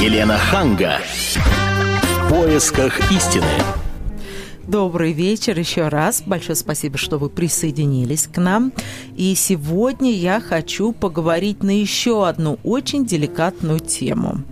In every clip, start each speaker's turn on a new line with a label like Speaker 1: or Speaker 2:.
Speaker 1: Елена Ханга. В поисках истины.
Speaker 2: Добрый вечер еще раз. Большое спасибо, что вы присоединились к нам. И сегодня я хочу поговорить на еще одну очень деликатную тему.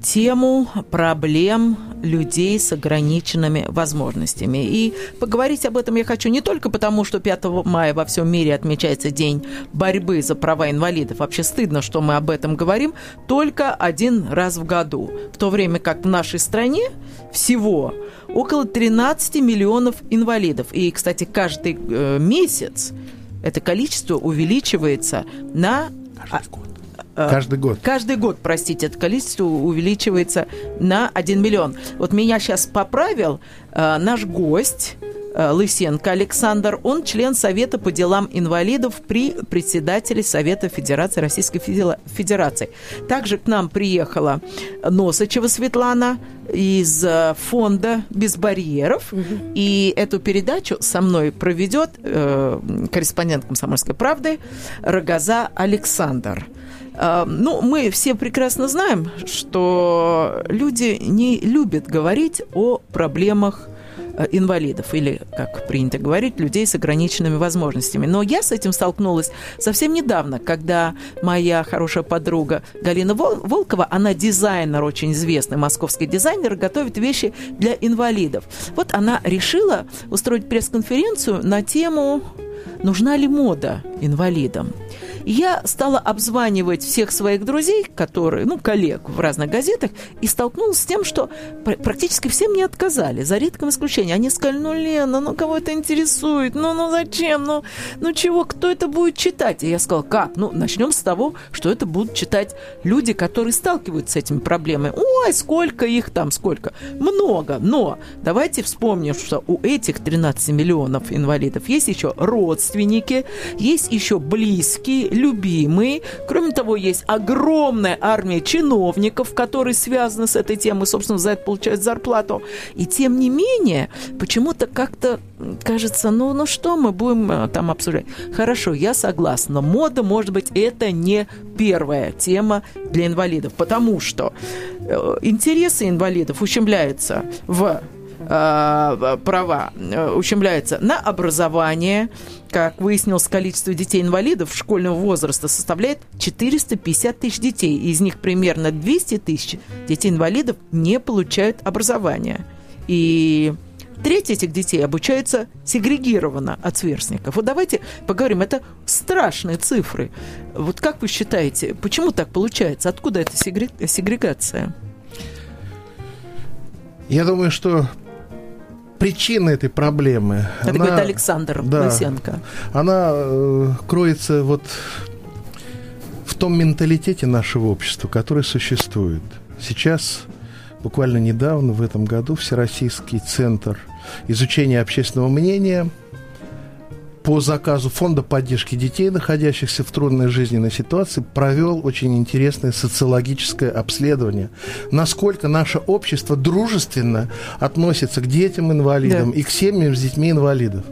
Speaker 2: Тему проблем людей с ограниченными возможностями. И поговорить об этом я хочу не только потому, что 5 мая во всем мире отмечается День борьбы за права инвалидов. Вообще стыдно, что мы об этом говорим только один раз в году. В то время как в нашей стране всего около 13 миллионов инвалидов. И, кстати, каждый э, месяц это количество увеличивается на...
Speaker 3: Каждый год. Э, каждый год.
Speaker 2: Каждый год, простите, это количество увеличивается на 1 миллион. Вот меня сейчас поправил э, наш гость, Лысенко Александр. Он член Совета по делам инвалидов при председателе Совета Федерации Российской Федерации. Также к нам приехала Носачева Светлана из фонда «Без барьеров». Угу. И эту передачу со мной проведет э, корреспондент «Комсомольской правды» Рогоза Александр. Эм, ну, мы все прекрасно знаем, что люди не любят говорить о проблемах э, инвалидов или, как принято говорить, людей с ограниченными возможностями. Но я с этим столкнулась совсем недавно, когда моя хорошая подруга Галина Волкова, она дизайнер, очень известный московский дизайнер, готовит вещи для инвалидов. Вот она решила устроить пресс-конференцию на тему «Нужна ли мода инвалидам?». Я стала обзванивать всех своих друзей, которые, ну, коллег в разных газетах, и столкнулась с тем, что практически все мне отказали, за редким исключением. Они сказали, ну, Лена, ну, кого это интересует? Ну, ну, зачем? Ну, ну, чего? Кто это будет читать? И я сказала, как? Ну, начнем с того, что это будут читать люди, которые сталкиваются с этими проблемами. Ой, сколько их там, сколько? Много. Но давайте вспомним, что у этих 13 миллионов инвалидов есть еще родственники, есть еще близкие, любимые. Кроме того, есть огромная армия чиновников, которые связаны с этой темой, собственно, за это получают зарплату. И тем не менее, почему-то как-то кажется, ну, ну что мы будем э, там обсуждать? Хорошо, я согласна. Мода, может быть, это не первая тема для инвалидов, потому что э, интересы инвалидов ущемляются в Э, права э, ущемляются на образование. Как выяснилось, количество детей-инвалидов школьного возраста составляет 450 тысяч детей. Из них примерно 200 тысяч детей-инвалидов не получают образование. И треть этих детей обучаются сегрегированно от сверстников. Вот давайте поговорим, это страшные цифры. Вот как вы считаете, почему так получается? Откуда эта сегрегация?
Speaker 3: Я думаю, что причина этой проблемы.
Speaker 2: Это она, говорит Александр да, Лысенко.
Speaker 3: Она э, кроется вот в том менталитете нашего общества, который существует. Сейчас, буквально недавно, в этом году, Всероссийский центр изучения общественного мнения – по заказу Фонда поддержки детей, находящихся в трудной жизненной ситуации, провел очень интересное социологическое обследование, насколько наше общество дружественно относится к детям-инвалидам да. и к семьям с детьми-инвалидов.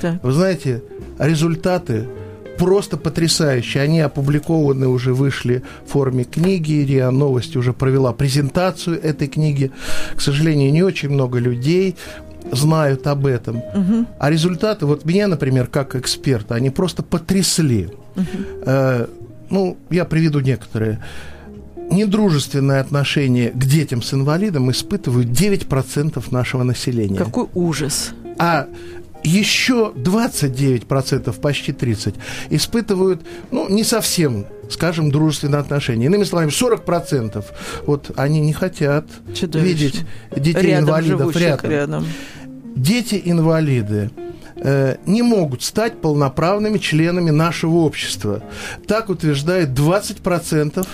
Speaker 3: Да. Вы знаете, результаты просто потрясающие. Они опубликованы, уже вышли в форме книги. РИА Новости уже провела презентацию этой книги. К сожалению, не очень много людей знают об этом. Угу. А результаты, вот меня, например, как эксперта, они просто потрясли. Угу. Э, ну, я приведу некоторые. Недружественное отношение к детям с инвалидом испытывают 9% нашего населения.
Speaker 2: Какой ужас.
Speaker 3: А еще 29%, почти 30%, испытывают, ну, не совсем, скажем, дружественные отношения. Иными словами, 40% вот они не хотят видеть детей-инвалидов рядом. рядом. Дети-инвалиды Э, не могут стать полноправными членами нашего общества. Так утверждает 20%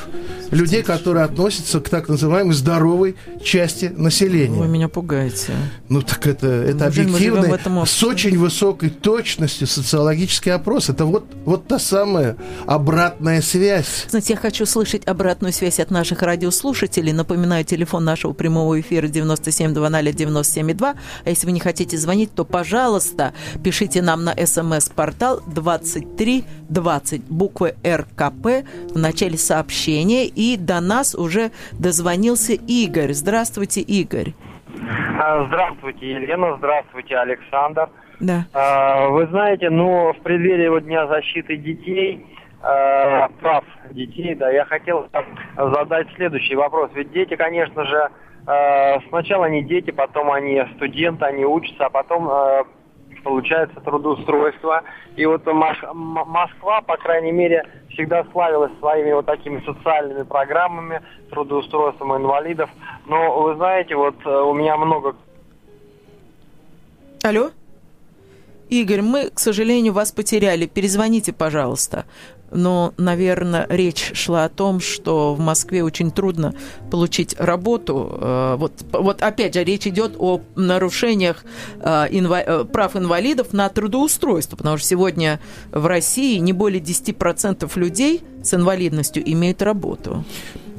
Speaker 3: людей, которые относятся к так называемой здоровой части населения.
Speaker 2: Вы меня пугаете.
Speaker 3: Ну так это, это объективно, с очень высокой точностью социологический опрос. Это вот, вот та самая обратная связь.
Speaker 2: Знаете, я хочу слышать обратную связь от наших радиослушателей. Напоминаю, телефон нашего прямого эфира 9720 97,2. А если вы не хотите звонить, то, пожалуйста, Пишите нам на смс-портал 2320, буквы РКП в начале сообщения. И до нас уже дозвонился Игорь. Здравствуйте, Игорь.
Speaker 4: А, здравствуйте, Елена. Здравствуйте, Александр.
Speaker 2: Да.
Speaker 4: А, вы знаете, ну, в преддверии вот Дня защиты детей, а, прав детей, да, я хотел задать следующий вопрос. Ведь дети, конечно же, сначала они дети, потом они студенты, они учатся, а потом получается трудоустройство. И вот Москва, по крайней мере, всегда славилась своими вот такими социальными программами, трудоустройством инвалидов. Но вы знаете, вот э, у меня много...
Speaker 2: Алло? Игорь, мы, к сожалению, вас потеряли. Перезвоните, пожалуйста но, наверное, речь шла о том, что в Москве очень трудно получить работу. Э, вот, вот опять же, речь идет о нарушениях э. Э, прав инвалидов на трудоустройство, потому что сегодня в России не более 10% людей с инвалидностью имеют работу.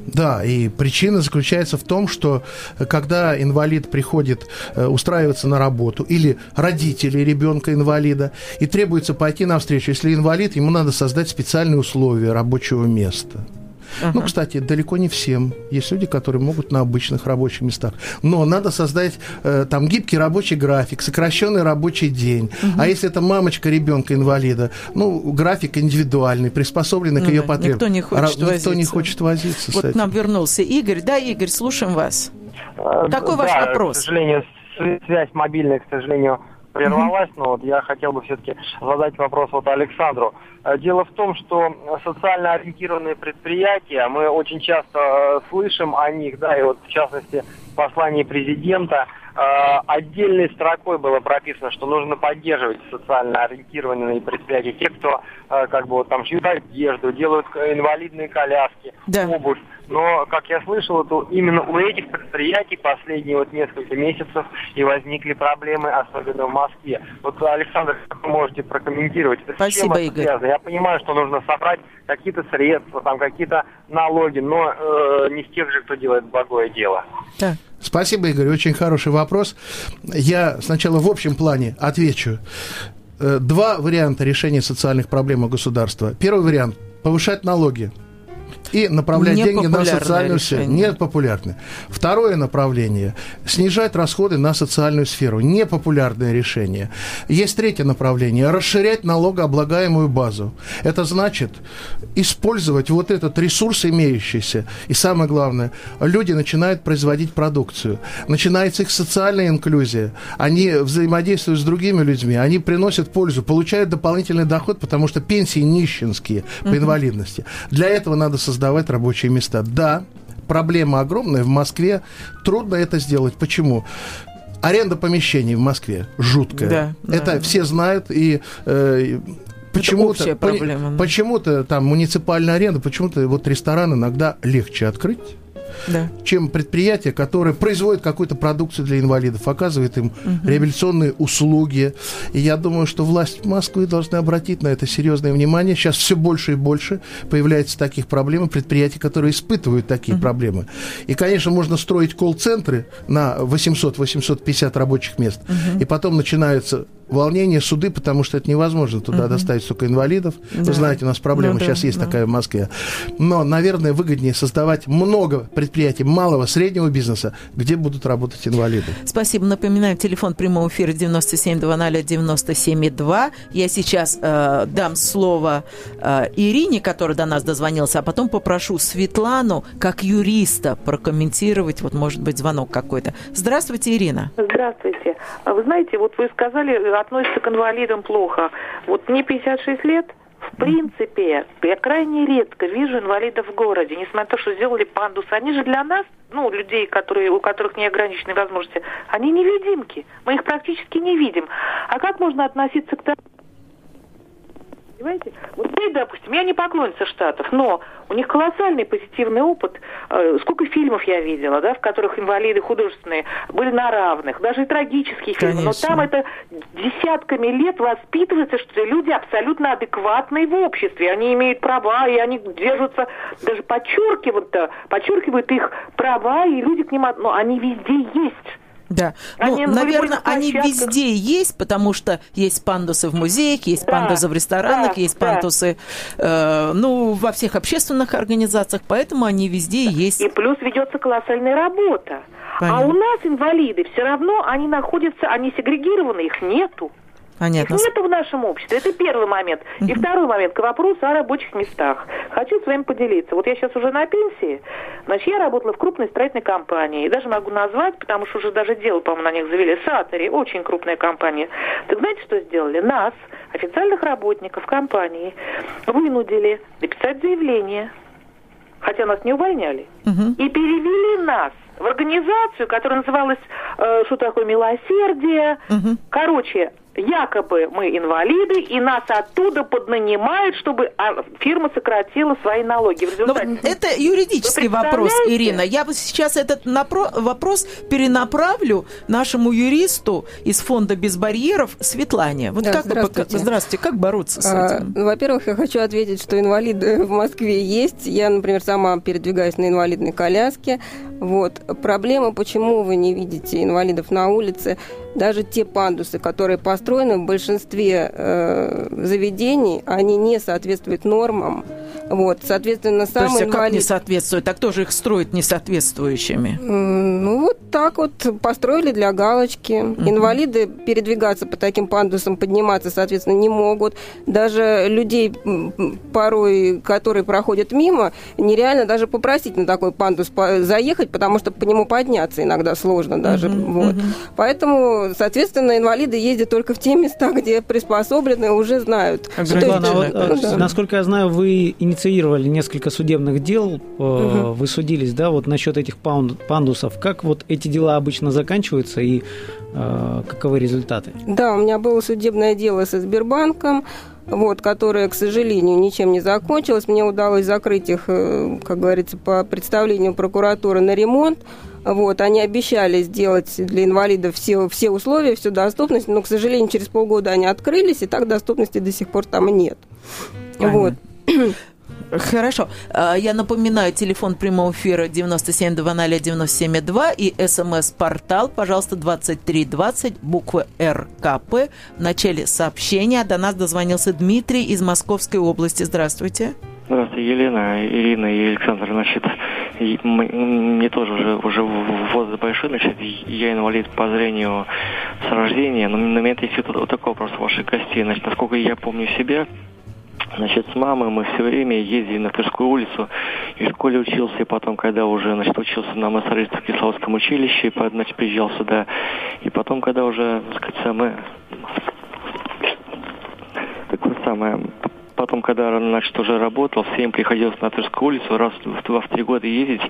Speaker 3: Да, и причина заключается в том, что э, когда инвалид приходит э, устраиваться на работу, или родители ребенка инвалида, и требуется пойти навстречу, если инвалид, ему надо создать специальные условия рабочего места. Ага. Ну, кстати, далеко не всем. Есть люди, которые могут на обычных рабочих местах. Но надо создать э, там гибкий рабочий график, сокращенный рабочий день. Угу. А если это мамочка ребенка инвалида, ну, график индивидуальный, приспособленный ну, к ее потребностям.
Speaker 2: Никто не хочет Ра-
Speaker 3: возиться. Никто не хочет возиться
Speaker 2: вот нам вернулся Игорь. Да, Игорь, слушаем вас. Какой
Speaker 4: да,
Speaker 2: ваш вопрос?
Speaker 4: К сожалению, связь мобильная, к сожалению, прервалась, но вот я хотел бы все-таки задать вопрос вот Александру. Э, дело в том, что социально ориентированные предприятия, мы очень часто э, слышим о них, да, и вот в частности в послании президента э, отдельной строкой было прописано, что нужно поддерживать социально ориентированные предприятия, те, кто как бы вот там шьют одежду, делают инвалидные коляски, да. обувь. Но, как я слышал, то именно у этих предприятий последние вот несколько месяцев и возникли проблемы, особенно в Москве. Вот, Александр, как вы можете прокомментировать?
Speaker 2: Спасибо, Игорь. Связано?
Speaker 4: Я понимаю, что нужно собрать какие-то средства, там какие-то налоги, но э, не с тех же, кто делает благое дело.
Speaker 3: Да. Спасибо, Игорь. Очень хороший вопрос. Я сначала в общем плане отвечу. Э, два варианта решения социальных проблем у государства. Первый вариант – повышать налоги и направлять деньги на социальную сферу. Нет популярное. Второе направление – снижать расходы на социальную сферу. Непопулярное решение. Есть третье направление – расширять налогооблагаемую базу. Это значит использовать вот этот ресурс имеющийся. И самое главное, люди начинают производить продукцию. Начинается их социальная инклюзия. Они взаимодействуют с другими людьми, они приносят пользу, получают дополнительный доход, потому что пенсии нищенские по инвалидности. Для этого надо создать создавать рабочие места. Да, проблема огромная в Москве. Трудно это сделать. Почему? Аренда помещений в Москве жуткая. Да, это да. все знают и э, почему-то по, почему-то там муниципальная аренда, почему-то вот ресторан иногда легче открыть да. чем предприятие, которое производит какую-то продукцию для инвалидов, оказывает им угу. реабилитационные услуги. И я думаю, что власть Москвы должны обратить на это серьезное внимание. Сейчас все больше и больше появляется таких проблем, предприятий, которые испытывают такие угу. проблемы. И, конечно, можно строить колл-центры на 800-850 рабочих мест, угу. и потом начинаются волнение, суды, потому что это невозможно туда угу. доставить столько инвалидов. Да. Вы знаете, у нас проблема ну, сейчас да, есть да. такая в Москве. Но, наверное, выгоднее создавать много предприятий малого, среднего бизнеса, где будут работать инвалиды.
Speaker 2: Спасибо. Напоминаю, телефон прямого эфира 9720-97,2. Я сейчас э, дам слово э, Ирине, которая до нас дозвонилась, а потом попрошу Светлану, как юриста, прокомментировать, вот, может быть, звонок какой-то. Здравствуйте, Ирина.
Speaker 5: Здравствуйте. Вы знаете, вот вы сказали, относятся к инвалидам плохо. Вот мне 56 лет, в принципе, я крайне редко вижу инвалидов в городе, несмотря на то, что сделали пандус. Они же для нас, ну, людей, которые, у которых неограниченные возможности, они невидимки. Мы их практически не видим. А как можно относиться к тому, Понимаете? Вот здесь, допустим, я не поклонница Штатов, но у них колоссальный позитивный опыт. Э, сколько фильмов я видела, да, в которых инвалиды художественные были на равных, даже и трагические фильмы. Но там это десятками лет воспитывается, что люди абсолютно адекватные в обществе. Они имеют права, и они держатся, даже подчеркивают, подчеркивают их права, и люди к ним, но они везде есть.
Speaker 2: Да. Они ну, наверное, они везде есть, потому что есть пандусы в музеях, есть да, пандусы в ресторанах, да, есть да. пандусы э, ну, во всех общественных организациях, поэтому они везде есть.
Speaker 5: И плюс ведется колоссальная работа. Понятно. А у нас инвалиды все равно, они находятся, они сегрегированы, их нету.
Speaker 2: Понятно.
Speaker 5: Их нету в нашем обществе. Это первый момент. И второй момент, к вопросу о рабочих местах. Хочу с вами поделиться. Вот я сейчас уже на пенсии, значит, я работала в крупной строительной компании. И даже могу назвать, потому что уже даже дело, по-моему, на них завели. Сатори, очень крупная компания. Так знаете, что сделали? Нас, официальных работников компании, вынудили написать заявление. Хотя нас не увольняли. Угу. И перевели нас в организацию, которая называлась э, «Что такое милосердие?». Угу. Короче, якобы мы инвалиды, и нас оттуда поднанимают, чтобы а, фирма сократила свои налоги. В
Speaker 2: результате... Но это юридический вопрос, Ирина. Я бы сейчас этот напро- вопрос перенаправлю нашему юристу из фонда «Без барьеров» Светлане. Вот
Speaker 6: да,
Speaker 2: как
Speaker 6: здравствуйте.
Speaker 2: Вы, здравствуйте. Как бороться с
Speaker 6: а,
Speaker 2: этим?
Speaker 6: Ну, во-первых, я хочу ответить, что инвалиды в Москве есть. Я, например, сама передвигаюсь на инвалидной коляске. Вот. Проблема, почему вы не видите инвалидов на улице, даже те пандусы, которые построены в большинстве э, заведений, они не соответствуют нормам. Вот, соответственно, сам
Speaker 2: То есть,
Speaker 6: инвалид...
Speaker 2: а как не соответствует? Так кто же их строит несоответствующими?
Speaker 6: Ну, вот так вот построили для галочки. Uh-huh. Инвалиды передвигаться по таким пандусам, подниматься, соответственно, не могут. Даже людей порой, которые проходят мимо, нереально даже попросить на такой пандус заехать, потому что по нему подняться иногда сложно даже. Uh-huh. Вот. Uh-huh. Поэтому, соответственно, инвалиды ездят только в те места, где приспособлены, уже знают.
Speaker 7: Светлана, вот, ну, да. насколько я знаю, вы инициировали несколько судебных дел, угу. вы судились, да, вот насчет этих пандусов. Как вот эти дела обычно заканчиваются и э, каковы результаты?
Speaker 6: Да, у меня было судебное дело со Сбербанком, вот, которое, к сожалению, ничем не закончилось. Мне удалось закрыть их, э, как говорится, по представлению прокуратуры на ремонт. Вот, они обещали сделать для инвалидов все, все условия, всю доступность, но, к сожалению, через полгода они открылись, и так доступности до сих пор там нет. Понятно. Вот.
Speaker 2: Хорошо. А, я напоминаю, телефон прямого эфира 9720-972 и смс-портал, пожалуйста, 2320, буква РКП. В начале сообщения до нас дозвонился Дмитрий из Московской области. Здравствуйте.
Speaker 8: Здравствуйте, Елена, Ирина и Александр. Значит, мне тоже уже, уже возраст большой, значит, я инвалид по зрению с рождения, но на меня есть вот такой вопрос ваших гостей. Значит, насколько я помню себя, Значит, с мамой мы все время ездили на Тверскую улицу. И в школе учился, и потом, когда уже, значит, учился на массажиста в Кисловском училище, и, значит, приезжал сюда. И потом, когда уже, так сказать, самое... Такое самое потом, когда значит, уже работал, всем приходилось на Тверскую улицу раз в два в три года ездить,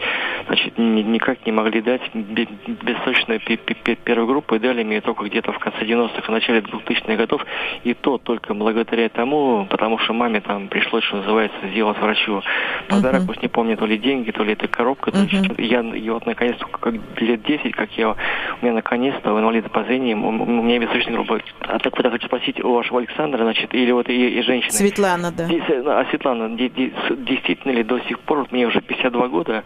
Speaker 8: значит, никак не могли дать бессрочную первую группу и дали мне только где-то в конце 90-х и начале 2000-х годов. И то только благодаря тому, потому что маме там пришлось, что называется, сделать врачу подарок, пусть не помню, то ли деньги, то ли это коробка. То есть я, и вот наконец-то, как лет 10, как я, у меня наконец-то у инвалида по зрению, у меня бессрочная группа. А так вот я хочу спросить у вашего Александра, значит, или вот и, и женщины.
Speaker 2: Светлана. Светлана, да.
Speaker 8: Ну, а Светлана, действительно ли до сих пор, вот мне уже 52 года,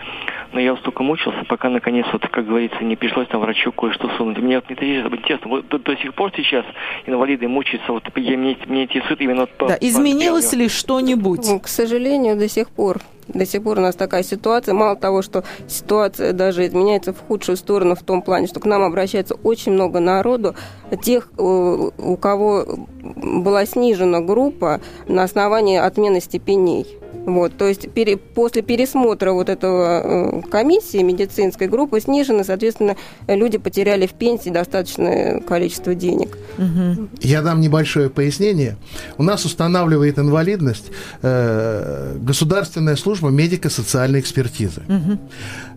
Speaker 8: но я вот столько мучился, пока наконец, вот, как говорится, не пришлось там врачу кое-что сунуть. Мне вот интересно, интересно вот до, до сих пор сейчас инвалиды мучаются, вот я, мне, мне интересует именно
Speaker 2: то. Да, изменилось по ли что-нибудь?
Speaker 6: Ну, к сожалению, до сих пор до сих пор у нас такая ситуация. Мало того, что ситуация даже изменяется в худшую сторону в том плане, что к нам обращается очень много народу, тех, у кого была снижена группа на основании отмены степеней. Вот, то есть пере, после пересмотра вот этого э, комиссии медицинской группы снижены, соответственно, люди потеряли в пенсии достаточное количество денег.
Speaker 3: Угу. Я дам небольшое пояснение. У нас устанавливает инвалидность э, государственная служба медико-социальной экспертизы. Угу.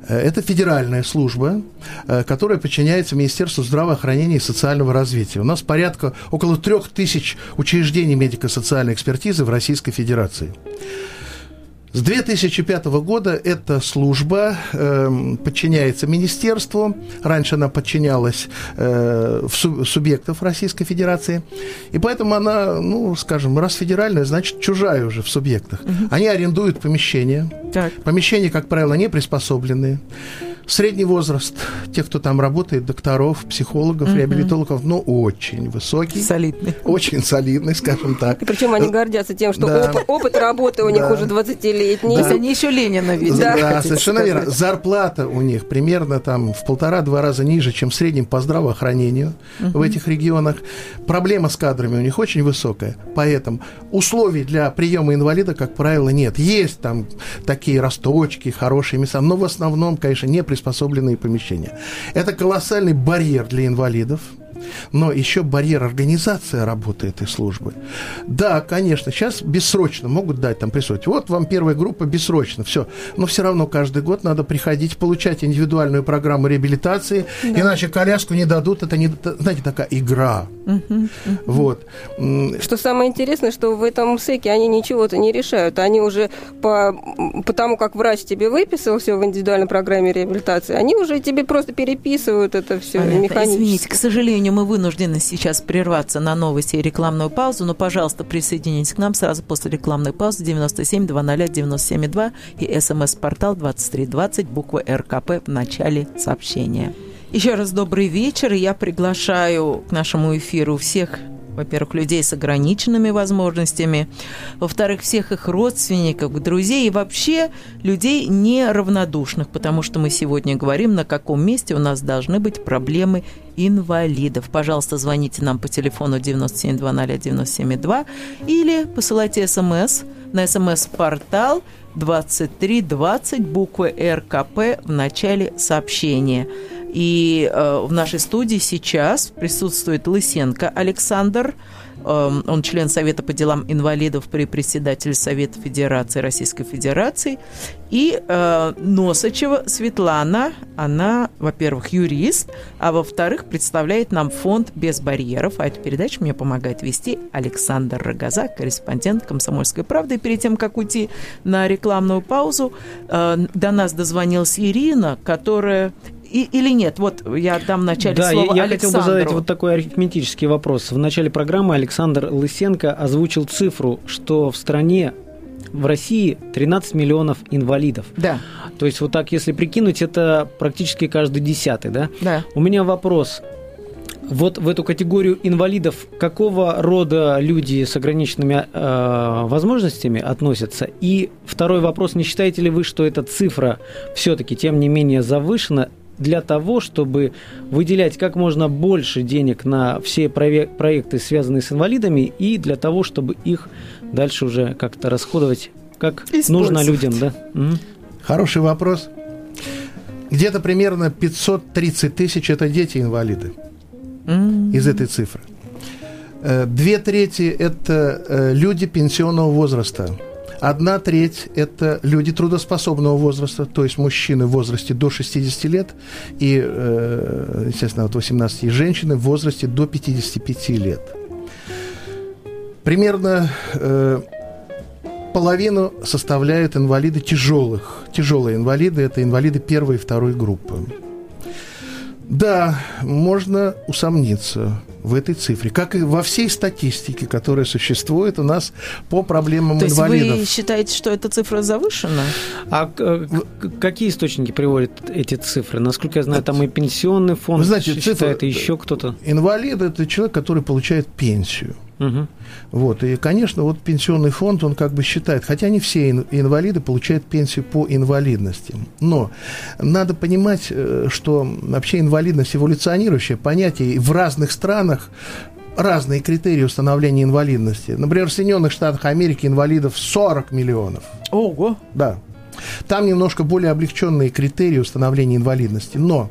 Speaker 3: Это федеральная служба, э, которая подчиняется Министерству здравоохранения и социального развития. У нас порядка около трех тысяч учреждений медико-социальной экспертизы в Российской Федерации. С 2005 года эта служба э, подчиняется министерству. Раньше она подчинялась э, в су- субъектов Российской Федерации. И поэтому она, ну, скажем, раз федеральная, значит, чужая уже в субъектах. Угу. Они арендуют помещения. Так. Помещения, как правило, не приспособленные. Средний возраст тех, кто там работает, докторов, психологов, угу. реабилитологов, ну, очень высокий.
Speaker 2: Солидный.
Speaker 3: Очень солидный, скажем так.
Speaker 6: И причем они гордятся тем, что да. опыт, опыт работы у них уже 20-летний.
Speaker 2: Да. Они еще Ленина видят.
Speaker 3: Да, да совершенно сказать. верно. Зарплата у них примерно там в полтора-два раза ниже, чем в среднем по здравоохранению угу. в этих регионах. Проблема с кадрами у них очень высокая. Поэтому условий для приема инвалида, как правило, нет. Есть там такие росточки, хорошие места, но в основном, конечно, не приспособленные помещения. Это колоссальный барьер для инвалидов – но еще барьер организации работы этой службы. Да, конечно, сейчас бессрочно могут дать там присутствие. Вот вам первая группа бессрочно, все. Но все равно каждый год надо приходить, получать индивидуальную программу реабилитации, да. иначе коляску не дадут. Это, не, знаете, такая игра. Угу, Вот.
Speaker 6: Что самое интересное, что в этом СЭКе они ничего-то не решают. Они уже по, по тому, как врач тебе выписал все в индивидуальной программе реабилитации, они уже тебе просто переписывают это все механически.
Speaker 2: Извините, к сожалению, мы вынуждены сейчас прерваться на новости и рекламную паузу, но, пожалуйста, присоединитесь к нам сразу после рекламной паузы 97 00 97 2 и смс-портал 2320, буква РКП в начале сообщения. Еще раз добрый вечер. Я приглашаю к нашему эфиру всех во-первых, людей с ограниченными возможностями, во-вторых, всех их родственников, друзей и вообще людей неравнодушных, потому что мы сегодня говорим, на каком месте у нас должны быть проблемы инвалидов. Пожалуйста, звоните нам по телефону 9720 или посылайте смс на смс-портал 2320 буквы РКП в начале сообщения. И э, в нашей студии сейчас присутствует Лысенко Александр, Эм, он член Совета по делам инвалидов при председателе Совета Федерации Российской Федерации. И э, Носачева Светлана, она, во-первых, юрист, а во-вторых, представляет нам фонд «Без барьеров». А эту передачу мне помогает вести Александр Рогоза, корреспондент «Комсомольской правды». И перед тем, как уйти на рекламную паузу, э, до нас дозвонилась Ирина, которая и, или нет? Вот я отдам вначале
Speaker 7: да,
Speaker 2: слово
Speaker 7: я, я
Speaker 2: Александру.
Speaker 7: хотел бы задать вот такой арифметический вопрос. В начале программы Александр Лысенко озвучил цифру, что в стране в России 13 миллионов инвалидов.
Speaker 2: Да.
Speaker 7: То есть вот так, если прикинуть, это практически каждый десятый, да?
Speaker 2: Да.
Speaker 7: У меня вопрос. Вот в эту категорию инвалидов какого рода люди с ограниченными э, возможностями относятся? И второй вопрос, не считаете ли вы, что эта цифра все-таки, тем не менее, завышена для того, чтобы выделять как можно больше денег на все проекты, связанные с инвалидами, и для того, чтобы их дальше уже как-то расходовать как нужно людям, да? Угу.
Speaker 3: Хороший вопрос. Где-то примерно 530 тысяч это дети-инвалиды mm-hmm. из этой цифры. Э, две трети это э, люди пенсионного возраста. Одна треть – это люди трудоспособного возраста, то есть мужчины в возрасте до 60 лет и, э, естественно, от 18, и женщины в возрасте до 55 лет. Примерно э, половину составляют инвалиды тяжелых. Тяжелые инвалиды – это инвалиды первой и второй группы. Да, можно усомниться в этой цифре, как и во всей статистике, которая существует у нас по проблемам
Speaker 2: То
Speaker 3: инвалидов.
Speaker 2: есть вы считаете, что эта цифра завышена?
Speaker 7: А какие источники приводят эти цифры? Насколько я знаю, там и пенсионный фонд вы знаете, считает, цифра, и еще кто-то.
Speaker 3: Инвалид – это человек, который получает пенсию. Угу. Вот, и, конечно, вот пенсионный фонд, он как бы считает, хотя не все инвалиды получают пенсию по инвалидности, но надо понимать, э, что вообще инвалидность эволюционирующее понятие, и в разных странах разные критерии установления инвалидности. Например, в Соединенных Штатах Америки инвалидов 40 миллионов.
Speaker 2: Ого!
Speaker 3: Да. Там немножко более облегченные критерии установления инвалидности. Но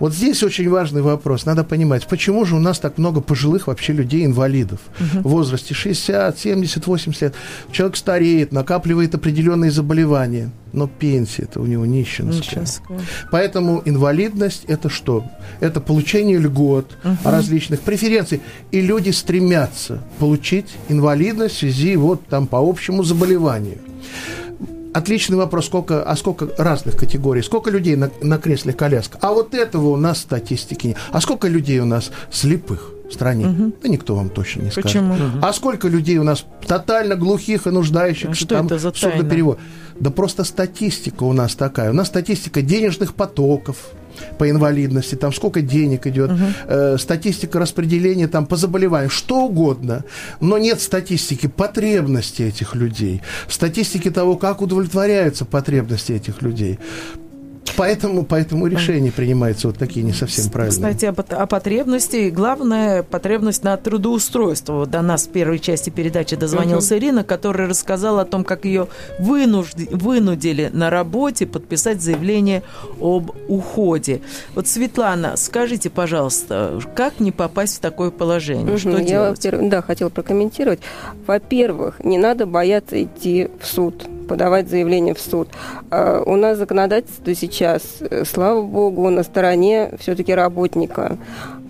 Speaker 3: вот здесь очень важный вопрос. Надо понимать, почему же у нас так много пожилых вообще людей, инвалидов угу. в возрасте 60, 70, 80 лет. Человек стареет, накапливает определенные заболевания, но пенсия это у него нищенская. нищенская. Поэтому инвалидность это что? Это получение льгот, угу. различных преференций. И люди стремятся получить инвалидность в связи вот там по общему заболеванию. Отличный вопрос, сколько, а сколько разных категорий, сколько людей на, на кресле коляска. А вот этого у нас статистики нет. А сколько людей у нас слепых? в стране? Угу. Да никто вам точно не скажет.
Speaker 2: Почему?
Speaker 3: А сколько людей у нас тотально глухих и нуждающихся
Speaker 2: что там это за
Speaker 3: сурдоперевод? Да просто статистика у нас такая. У нас статистика денежных потоков, по инвалидности, там сколько денег идет, угу. э, статистика распределения там по заболеваниям, что угодно, но нет статистики потребностей этих людей, статистики того, как удовлетворяются потребности этих людей. Поэтому, поэтому решения принимаются вот такие не совсем правильные.
Speaker 2: Кстати, о, о потребности. Главное, потребность на трудоустройство. Вот до нас в первой части передачи дозвонился uh-huh. Ирина, которая рассказала о том, как ее вынужди, вынудили на работе подписать заявление об уходе. Вот, Светлана, скажите, пожалуйста, как не попасть в такое положение? Uh-huh. Что
Speaker 6: Я,
Speaker 2: делать?
Speaker 6: Да, хотела прокомментировать. Во-первых, не надо бояться идти в суд подавать заявление в суд. А у нас законодательство сейчас, э, слава богу, на стороне все-таки работника.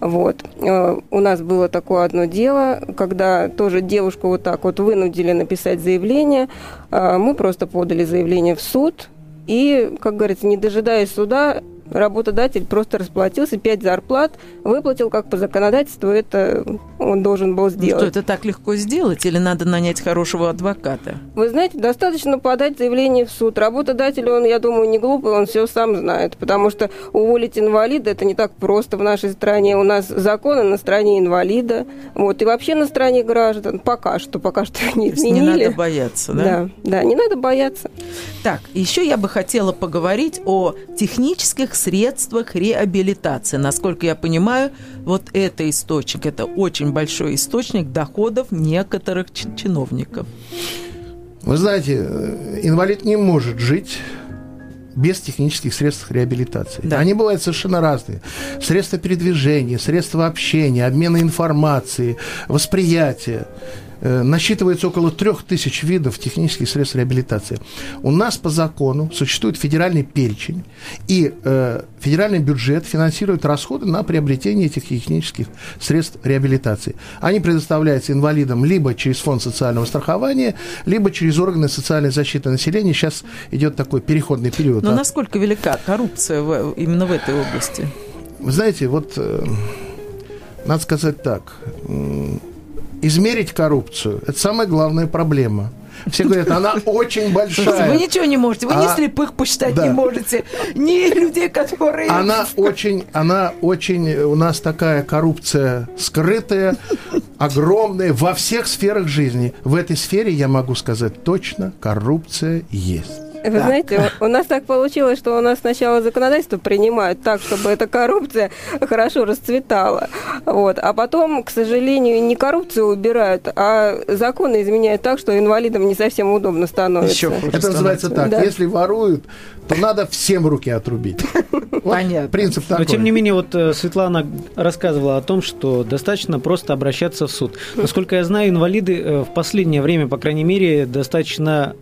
Speaker 6: Вот. Э, у нас было такое одно дело, когда тоже девушку вот так вот вынудили написать заявление. А мы просто подали заявление в суд, и, как говорится, не дожидаясь суда, работодатель просто расплатился, пять зарплат, выплатил, как по законодательству это он должен был сделать. Ну
Speaker 2: что, это так легко сделать или надо нанять хорошего адвоката?
Speaker 6: Вы знаете, достаточно подать заявление в суд. Работодатель, он, я думаю, не глупый, он все сам знает, потому что уволить инвалида это не так просто в нашей стране. У нас законы на стороне инвалида, вот, и вообще на стороне граждан. Пока что, пока что не изменили.
Speaker 2: не надо бояться, да?
Speaker 6: Да, да, не надо бояться.
Speaker 2: Так, еще я бы хотела поговорить о технических средствах реабилитации. Насколько я понимаю, вот это источник, это очень большой источник доходов некоторых чиновников.
Speaker 3: Вы знаете, э, инвалид не может жить без технических средств реабилитации. Да. Они бывают совершенно разные. Средства передвижения, средства общения, обмена информацией, восприятия. Э, насчитывается около трех тысяч видов технических средств реабилитации. У нас по закону существует федеральный перечень, и э, федеральный бюджет финансирует расходы на приобретение этих технических средств реабилитации. Они предоставляются инвалидам либо через фонд социального страхования, либо через органы социальной защиты населения. Сейчас идет такой переходный период.
Speaker 2: Но насколько велика коррупция в, именно в этой области?
Speaker 3: Вы знаете, вот э, надо сказать так измерить коррупцию – это самая главная проблема. Все говорят, она очень большая.
Speaker 2: Вы ничего не можете, вы а, ни слепых посчитать да. не можете, ни людей, которые...
Speaker 3: Она очень, она очень, у нас такая коррупция скрытая, огромная во всех сферах жизни. В этой сфере, я могу сказать точно, коррупция есть.
Speaker 6: Вы так. знаете, у нас так получилось, что у нас сначала законодательство принимают так, чтобы эта коррупция хорошо расцветала. Вот. А потом, к сожалению, не коррупцию убирают, а законы изменяют так, что инвалидам не совсем удобно становится. Еще
Speaker 3: Это называется так. Да. Если воруют, то надо всем руки отрубить.
Speaker 2: Понятно.
Speaker 3: Принцип такой.
Speaker 7: Но тем не менее, вот э, Светлана рассказывала о том, что достаточно просто обращаться в суд. Насколько я знаю, инвалиды э, в последнее время, по крайней мере, достаточно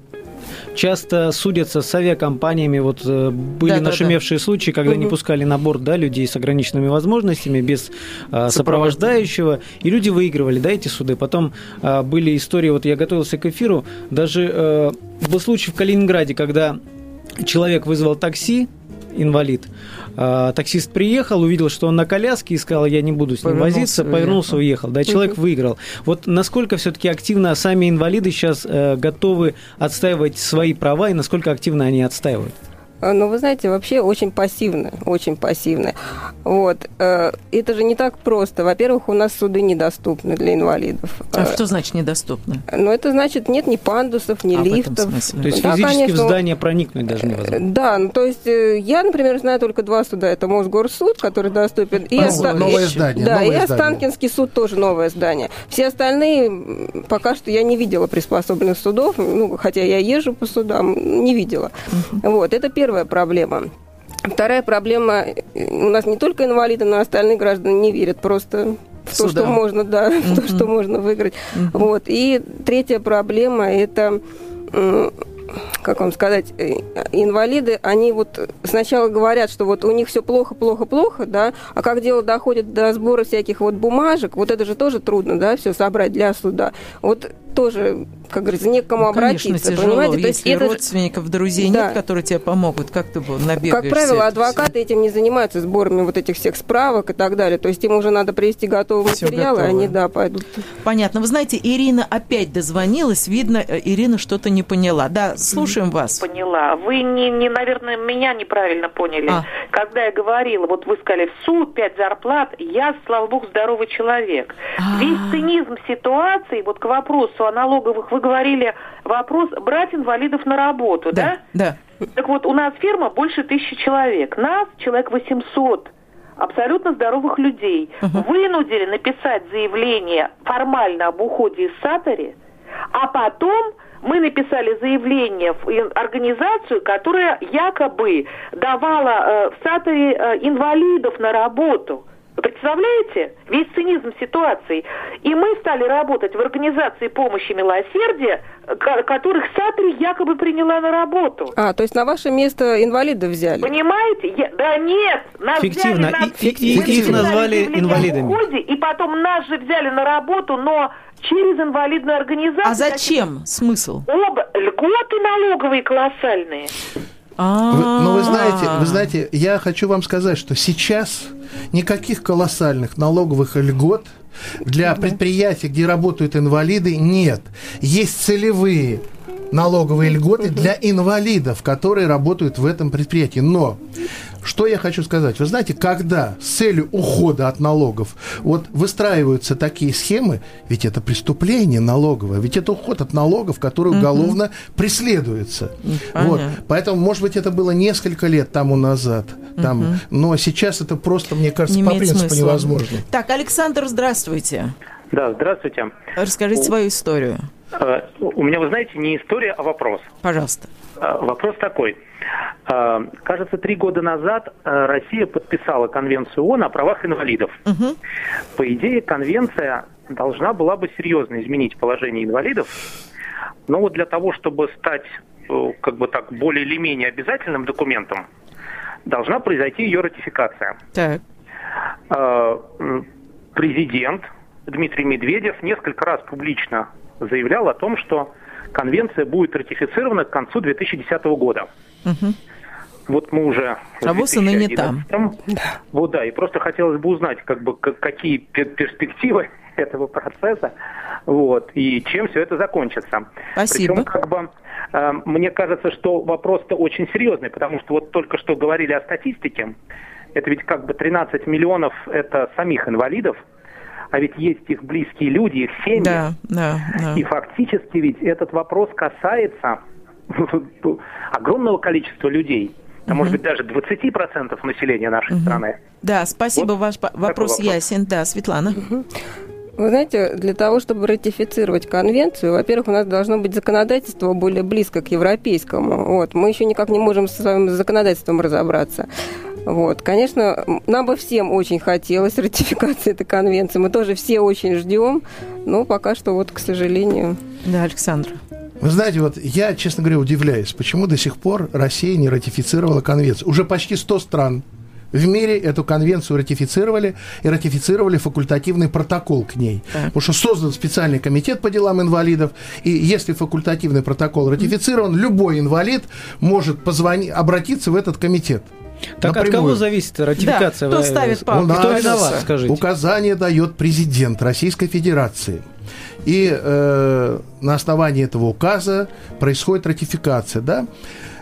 Speaker 7: часто судятся с авиакомпаниями. Вот э, были да, нашумевшие да, да. случаи, когда угу. не пускали на борт да, людей с ограниченными возможностями, без а, сопровождающего, и люди выигрывали да, эти суды. Потом а, были истории, вот я готовился к эфиру, даже а, был случай в Калининграде, когда человек вызвал такси, инвалид. А, таксист приехал, увидел, что он на коляске и сказал, я не буду с ним повернулся, возиться, повернулся, уехал. Да, человек угу. выиграл. Вот насколько все-таки активно сами инвалиды сейчас э, готовы отстаивать свои права и насколько активно они отстаивают?
Speaker 6: А, ну, вы знаете, вообще очень пассивно, очень пассивно. Вот. Э, это же не так просто. Во-первых, у нас суды недоступны для инвалидов.
Speaker 2: А э, что значит недоступны?
Speaker 6: Ну, это значит, нет ни пандусов, ни а, лифтов.
Speaker 7: То есть да, физически конечно, в здание проникнуть даже невозможно?
Speaker 6: Да, ну, то есть э, я, например, знаю только два суда. Это Мосгорсуд, который доступен.
Speaker 3: И ну, Оста... Новое здание.
Speaker 6: Да,
Speaker 3: новое
Speaker 6: и Останкинский суд тоже новое здание. Все остальные, пока что я не видела приспособленных судов, ну, хотя я езжу по судам, не видела. Угу. Вот, это первое первая проблема. Вторая проблема, у нас не только инвалиды, но и остальные граждане не верят просто в то, что можно, да, mm-hmm. в то, что можно выиграть. Mm-hmm. Вот. И третья проблема это как вам сказать, э, инвалиды, они вот сначала говорят, что вот у них все плохо, плохо, плохо, да, а как дело доходит до сбора всяких вот бумажек, вот это же тоже трудно, да, все собрать для суда. Вот тоже как говорится, не к кому
Speaker 2: ну, конечно,
Speaker 6: обратиться.
Speaker 2: Тяжело,
Speaker 6: понимаете?
Speaker 2: То если есть это... родственников, друзей да. нет, которые тебе помогут, как ты набегаешься?
Speaker 6: Как правило, адвокаты все. этим не занимаются, сборами вот этих всех справок и так далее. То есть им уже надо привести готовые все материалы, готово. они, да, пойдут.
Speaker 2: Понятно. Вы знаете, Ирина опять дозвонилась. Видно, э, Ирина что-то не поняла. Да, слушаем вас.
Speaker 5: Поняла. Вы, не, не, наверное, меня неправильно поняли. А. Когда я говорила, вот вы сказали, в суд, пять зарплат, я, слава богу, здоровый человек. А-а-а. Весь цинизм ситуации, вот к вопросу о налоговых, вы говорили, вопрос брать инвалидов на работу,
Speaker 2: да? Да.
Speaker 5: да. Так вот, у нас ферма больше тысячи человек. Нас человек 800 абсолютно здоровых людей uh-huh. вынудили написать заявление формально об уходе из Сатори, а потом мы написали заявление в организацию, которая якобы давала э, в Саторе э, инвалидов на работу. Вы представляете? Весь цинизм ситуации. И мы стали работать в организации помощи милосердия, которых Сатри якобы приняла на работу.
Speaker 6: А, то есть на ваше место инвалидов взяли?
Speaker 5: Понимаете? Я, да нет,
Speaker 7: нас Фиктивно. взяли на... Фиктивно назвали инвалидами.
Speaker 5: Уходе, и потом нас же взяли на работу, но через инвалидную организацию.
Speaker 2: А зачем? Смысл?
Speaker 5: Оба льготы налоговые колоссальные.
Speaker 3: Вы, но ну, вы знаете, вы знаете, я хочу вам сказать, что сейчас никаких колоссальных налоговых льгот для предприятий, где работают инвалиды, нет. Есть целевые налоговые льготы для инвалидов, которые работают в этом предприятии. Но что я хочу сказать? Вы знаете, когда с целью ухода от налогов вот выстраиваются такие схемы, ведь это преступление налоговое, ведь это уход от налогов, который уголовно угу. преследуется. Вот. Поэтому, может быть, это было несколько лет тому назад. Там, угу. Но сейчас это просто, мне кажется, Не по принципу смысла. невозможно.
Speaker 2: Так, Александр, здравствуйте.
Speaker 9: Да, здравствуйте.
Speaker 2: Расскажите у, свою историю.
Speaker 9: Э, у меня, вы знаете, не история, а вопрос.
Speaker 2: Пожалуйста.
Speaker 9: Э, вопрос такой. Э, кажется, три года назад э, Россия подписала Конвенцию ООН о правах инвалидов. Угу. По идее, конвенция должна была бы серьезно изменить положение инвалидов. Но вот для того, чтобы стать э, как бы так более или менее обязательным документом, должна произойти ее ратификация.
Speaker 2: Так.
Speaker 9: Президент Дмитрий Медведев несколько раз публично заявлял о том, что конвенция будет ратифицирована к концу 2010 года. Угу. Вот мы уже...
Speaker 2: А вот и не там.
Speaker 9: Вот да, и просто хотелось бы узнать, как бы, какие перспективы этого процесса, вот, и чем все это закончится.
Speaker 2: Спасибо.
Speaker 9: Причем, как бы, э, мне кажется, что вопрос-то очень серьезный, потому что вот только что говорили о статистике, это ведь как бы 13 миллионов это самих инвалидов, а ведь есть их близкие люди, их семьи.
Speaker 2: Да, да, да.
Speaker 9: И фактически ведь этот вопрос касается огромного количества людей. А угу. может быть даже 20% населения нашей угу. страны.
Speaker 2: Да, спасибо, вот ваш вопрос, вопрос ясен. Да, Светлана. Угу.
Speaker 6: Вы знаете, для того, чтобы ратифицировать конвенцию, во-первых, у нас должно быть законодательство более близко к европейскому. Вот. Мы еще никак не можем с своим законодательством разобраться. Вот. Конечно, нам бы всем очень хотелось ратификации этой конвенции. Мы тоже все очень ждем, но пока что вот, к сожалению.
Speaker 2: Да, Александр.
Speaker 3: Вы знаете, вот я, честно говоря, удивляюсь, почему до сих пор Россия не ратифицировала конвенцию. Уже почти 100 стран в мире эту конвенцию ратифицировали и ратифицировали факультативный протокол к ней. Так. Потому что создан специальный комитет по делам инвалидов, и если факультативный протокол ратифицирован, любой инвалид может позвонить, обратиться в этот комитет.
Speaker 7: Так напрямую. от кого зависит ратификация?
Speaker 2: Да, кто ставит палку?
Speaker 7: Кто виноват, скажите?
Speaker 3: Указание дает президент Российской Федерации. И э, на основании этого указа происходит ратификация, да?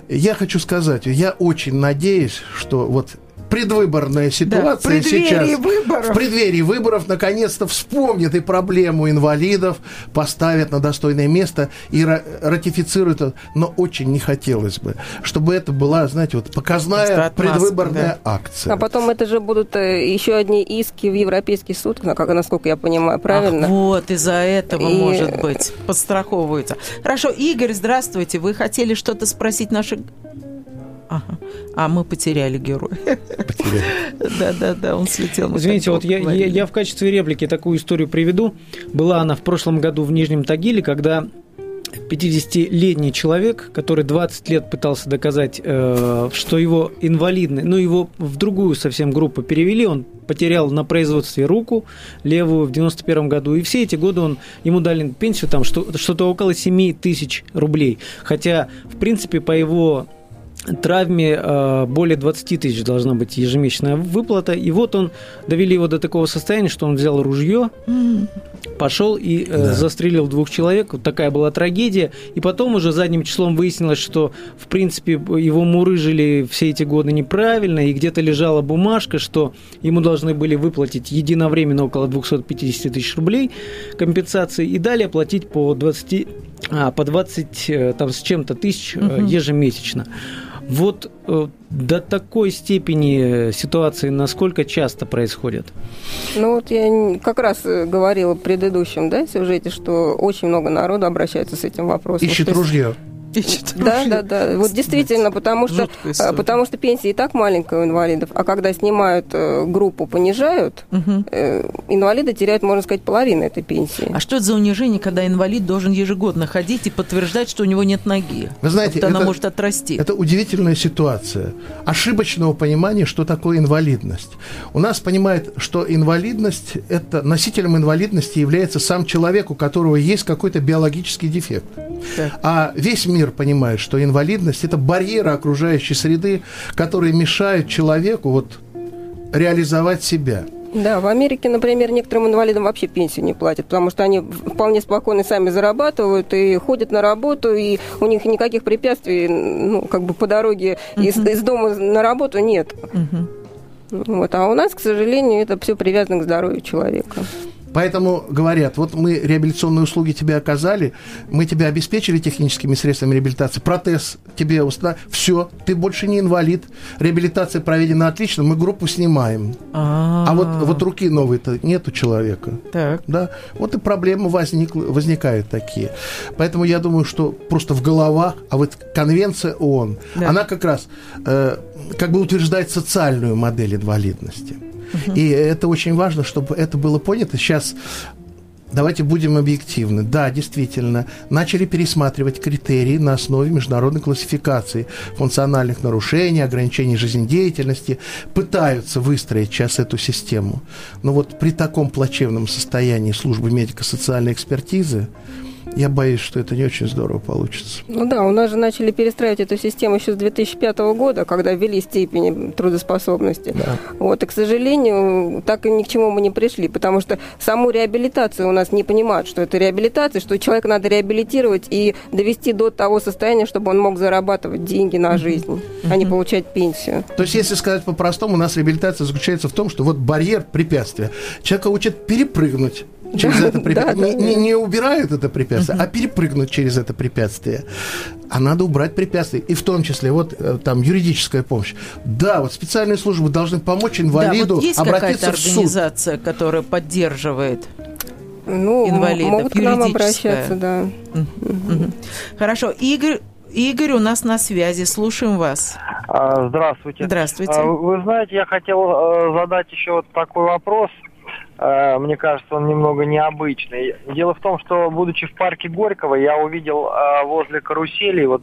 Speaker 3: Я хочу сказать, я очень надеюсь, что вот предвыборная ситуация
Speaker 2: да, в
Speaker 3: сейчас.
Speaker 2: Выборов.
Speaker 3: В преддверии выборов наконец-то вспомнят и проблему инвалидов, поставят на достойное место и ратифицируют. Но очень не хотелось бы, чтобы это была, знаете, вот показная предвыборная да. акция.
Speaker 6: А потом это же будут э, еще одни иски в Европейский суд, как, насколько я понимаю, правильно?
Speaker 2: Ах, вот, из-за этого, и... может быть, подстраховываются. Хорошо, Игорь, здравствуйте. Вы хотели что-то спросить наших Ага. А мы потеряли героя. Потеряли. Да, да, да, он слетел.
Speaker 7: Извините, вот я, я, я в качестве реплики такую историю приведу. Была она в прошлом году в Нижнем Тагиле, когда 50-летний человек, который 20 лет пытался доказать, э, что его инвалидный, ну его в другую совсем группу перевели, он потерял на производстве руку левую в 91 году, и все эти годы он, ему дали пенсию там что, что-то около 7 тысяч рублей. Хотя, в принципе, по его травме э, более 20 тысяч должна быть ежемесячная выплата. И вот он, довели его до такого состояния, что он взял ружье, пошел и э, да. застрелил двух человек. Вот такая была трагедия. И потом уже задним числом выяснилось, что, в принципе, его мурыжили все эти годы неправильно, и где-то лежала бумажка, что ему должны были выплатить единовременно около 250 тысяч рублей компенсации, и далее платить по 20 а, по 20 э, там, с чем-то тысяч угу. ежемесячно. Вот э, до такой степени ситуации насколько часто происходит?
Speaker 6: Ну вот я как раз э, говорила в предыдущем да, сюжете, что очень много народу обращается с этим вопросом.
Speaker 3: Ищет ружье
Speaker 6: ищет. Да, да, да. Вот действительно, потому что, а, потому что пенсия и так маленькая у инвалидов, а когда снимают э, группу, понижают, угу. инвалиды теряют, можно сказать, половину этой пенсии.
Speaker 2: А что это за унижение, когда инвалид должен ежегодно ходить и подтверждать, что у него нет ноги?
Speaker 3: Вы знаете, это,
Speaker 2: она может отрасти.
Speaker 3: Это удивительная ситуация ошибочного понимания, что такое инвалидность. У нас понимают, что инвалидность – это носителем инвалидности является сам человек, у которого есть какой-то биологический дефект. Так. А весь мир мир понимает, что инвалидность – это барьеры окружающей среды, которые мешают человеку вот реализовать себя.
Speaker 6: Да, в Америке, например, некоторым инвалидам вообще пенсию не платят, потому что они вполне спокойно сами зарабатывают и ходят на работу, и у них никаких препятствий, ну, как бы по дороге uh-huh. из, из дома на работу нет. Uh-huh. Вот. А у нас, к сожалению, это все привязано к здоровью человека.
Speaker 3: Поэтому говорят, вот мы реабилитационные услуги тебе оказали, мы тебя обеспечили техническими средствами реабилитации, протез тебе установили, все, ты больше не инвалид, реабилитация проведена отлично, мы группу снимаем. А, -а, вот, вот руки новой-то нет у человека. Так. Да, вот и проблемы возник, возникают такие. Поэтому я думаю, что просто в головах, а вот конвенция ООН, да. она как раз э, как бы утверждает социальную модель инвалидности. И это очень важно, чтобы это было понято. Сейчас Давайте будем объективны. Да, действительно, начали пересматривать критерии на основе международной классификации функциональных нарушений, ограничений жизнедеятельности, пытаются выстроить сейчас эту систему. Но вот при таком плачевном состоянии службы медико-социальной экспертизы, я боюсь, что это не очень здорово получится.
Speaker 6: Ну да, у нас же начали перестраивать эту систему еще с 2005 года, когда ввели степени трудоспособности. Да. Вот, и, к сожалению, так и ни к чему мы не пришли, потому что саму реабилитацию у нас не понимают, что это реабилитация, что человека надо реабилитировать и довести до того состояния, чтобы он мог зарабатывать деньги на жизнь, mm-hmm. а не получать пенсию.
Speaker 3: То есть, если сказать по-простому, у нас реабилитация заключается в том, что вот барьер, препятствие. Человека учат перепрыгнуть через это препятствие. Не, не убирают это препятствие, а перепрыгнуть через это препятствие. А надо убрать препятствия. И в том числе вот э, там юридическая помощь. Да, вот специальные службы должны помочь инвалиду да, вот
Speaker 2: есть
Speaker 3: обратиться
Speaker 2: в суд. организация, которая поддерживает
Speaker 6: ну, инвалидов, могут к нам обращаться, да.
Speaker 2: Хорошо. Игорь, Игорь у нас на связи. Слушаем вас.
Speaker 4: А, здравствуйте.
Speaker 2: Здравствуйте.
Speaker 4: А, вы знаете, я хотел э, задать еще вот такой вопрос. Э, мне кажется, он немного необычный. Дело в том, что, будучи в парке Горького, я увидел э, возле карусели вот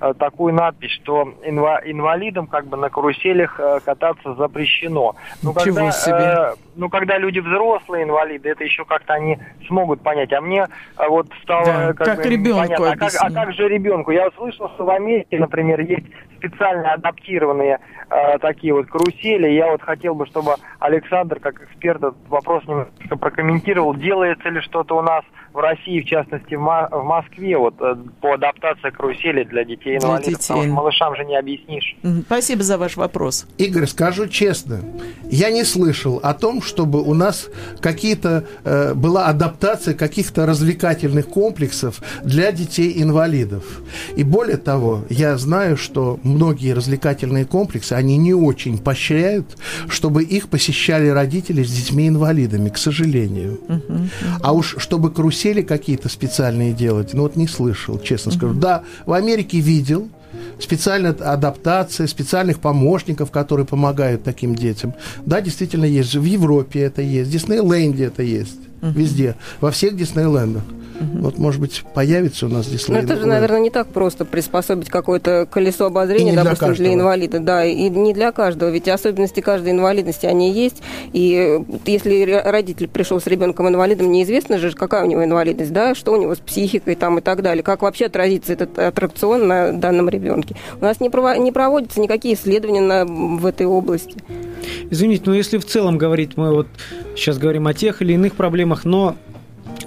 Speaker 4: э, такую надпись, что инвалидам как бы на каруселях кататься запрещено.
Speaker 2: Но Ничего когда, себе.
Speaker 4: Ну, когда люди взрослые инвалиды, это еще как-то они смогут понять. А мне вот стало
Speaker 2: да, как, как бы, ребенку
Speaker 4: а как, а как же ребенку? Я услышал, что в Америке, например, есть специально адаптированные э, такие вот карусели. Я вот хотел бы, чтобы Александр, как эксперт, этот вопрос немножко прокомментировал. Делается ли что-то у нас в России, в частности в, Москве, вот э, по адаптации карусели для детей инвалидов? Для детей. Потому что малышам же не объяснишь.
Speaker 2: Спасибо за ваш вопрос.
Speaker 3: Игорь, скажу честно, я не слышал о том, чтобы у нас какие-то э, была адаптация каких-то развлекательных комплексов для детей-инвалидов. И более того, я знаю, что многие развлекательные комплексы, они не очень поощряют, чтобы их посещали родители с детьми-инвалидами, к сожалению. А уж чтобы карусели какие-то специальные делать, ну вот не слышал, честно скажу. Да, в Америке видел, специальная адаптация, специальных помощников, которые помогают таким детям. Да, действительно есть. В Европе это есть, в Диснейленде это есть. Везде, во всех Диснейлендах. Угу. Вот, может быть, появится у нас здесь...
Speaker 6: Но это же, наверное, не так просто приспособить какое-то колесо обозрения, допустим, для, для инвалида. Да, и не для каждого, ведь особенности каждой инвалидности, они есть. И если родитель пришел с ребенком-инвалидом, неизвестно же, какая у него инвалидность, да, что у него с психикой там и так далее, как вообще отразится этот аттракцион на данном ребенке. У нас не, прово- не проводятся никакие исследования на, в этой области.
Speaker 7: Извините, но если в целом говорить, мы вот сейчас говорим о тех или иных проблемах, но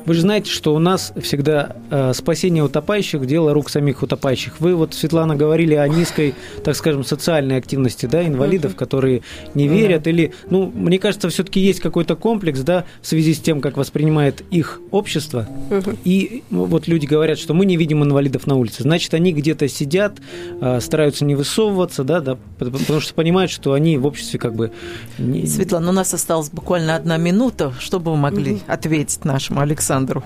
Speaker 7: вы же знаете, что у нас всегда э, спасение утопающих – дело рук самих утопающих. Вы вот, Светлана, говорили о низкой, так скажем, социальной активности да, инвалидов, uh-huh. которые не верят. Uh-huh. Или, ну, мне кажется, все-таки есть какой-то комплекс да, в связи с тем, как воспринимает их общество. Uh-huh. И ну, вот люди говорят, что мы не видим инвалидов на улице. Значит, они где-то сидят, э, стараются не высовываться, да, да, потому что понимают, что они в обществе как бы...
Speaker 2: Не... Светлана, у нас осталась буквально одна минута. Что бы вы могли uh-huh. ответить нашему Александру? Александру?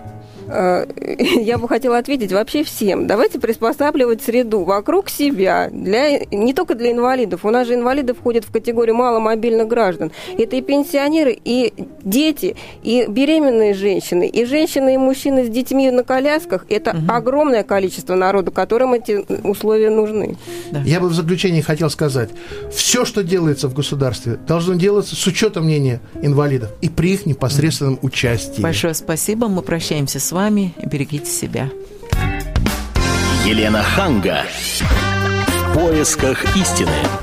Speaker 6: Э, я бы хотела ответить вообще всем. Давайте приспосабливать среду вокруг себя, для, не только для инвалидов. У нас же инвалиды входят в категорию маломобильных граждан. Это и пенсионеры, и дети, и беременные женщины, и женщины, и мужчины с детьми на колясках. Это угу. огромное количество народу, которым эти условия нужны.
Speaker 3: Да. Я бы в заключение хотел сказать, все, что делается в государстве, должно делаться с учетом мнения инвалидов и при их непосредственном участии.
Speaker 2: Большое спасибо. Мы прощаемся с вами вами и берегите себя.
Speaker 1: Елена Ханга. В поисках истины.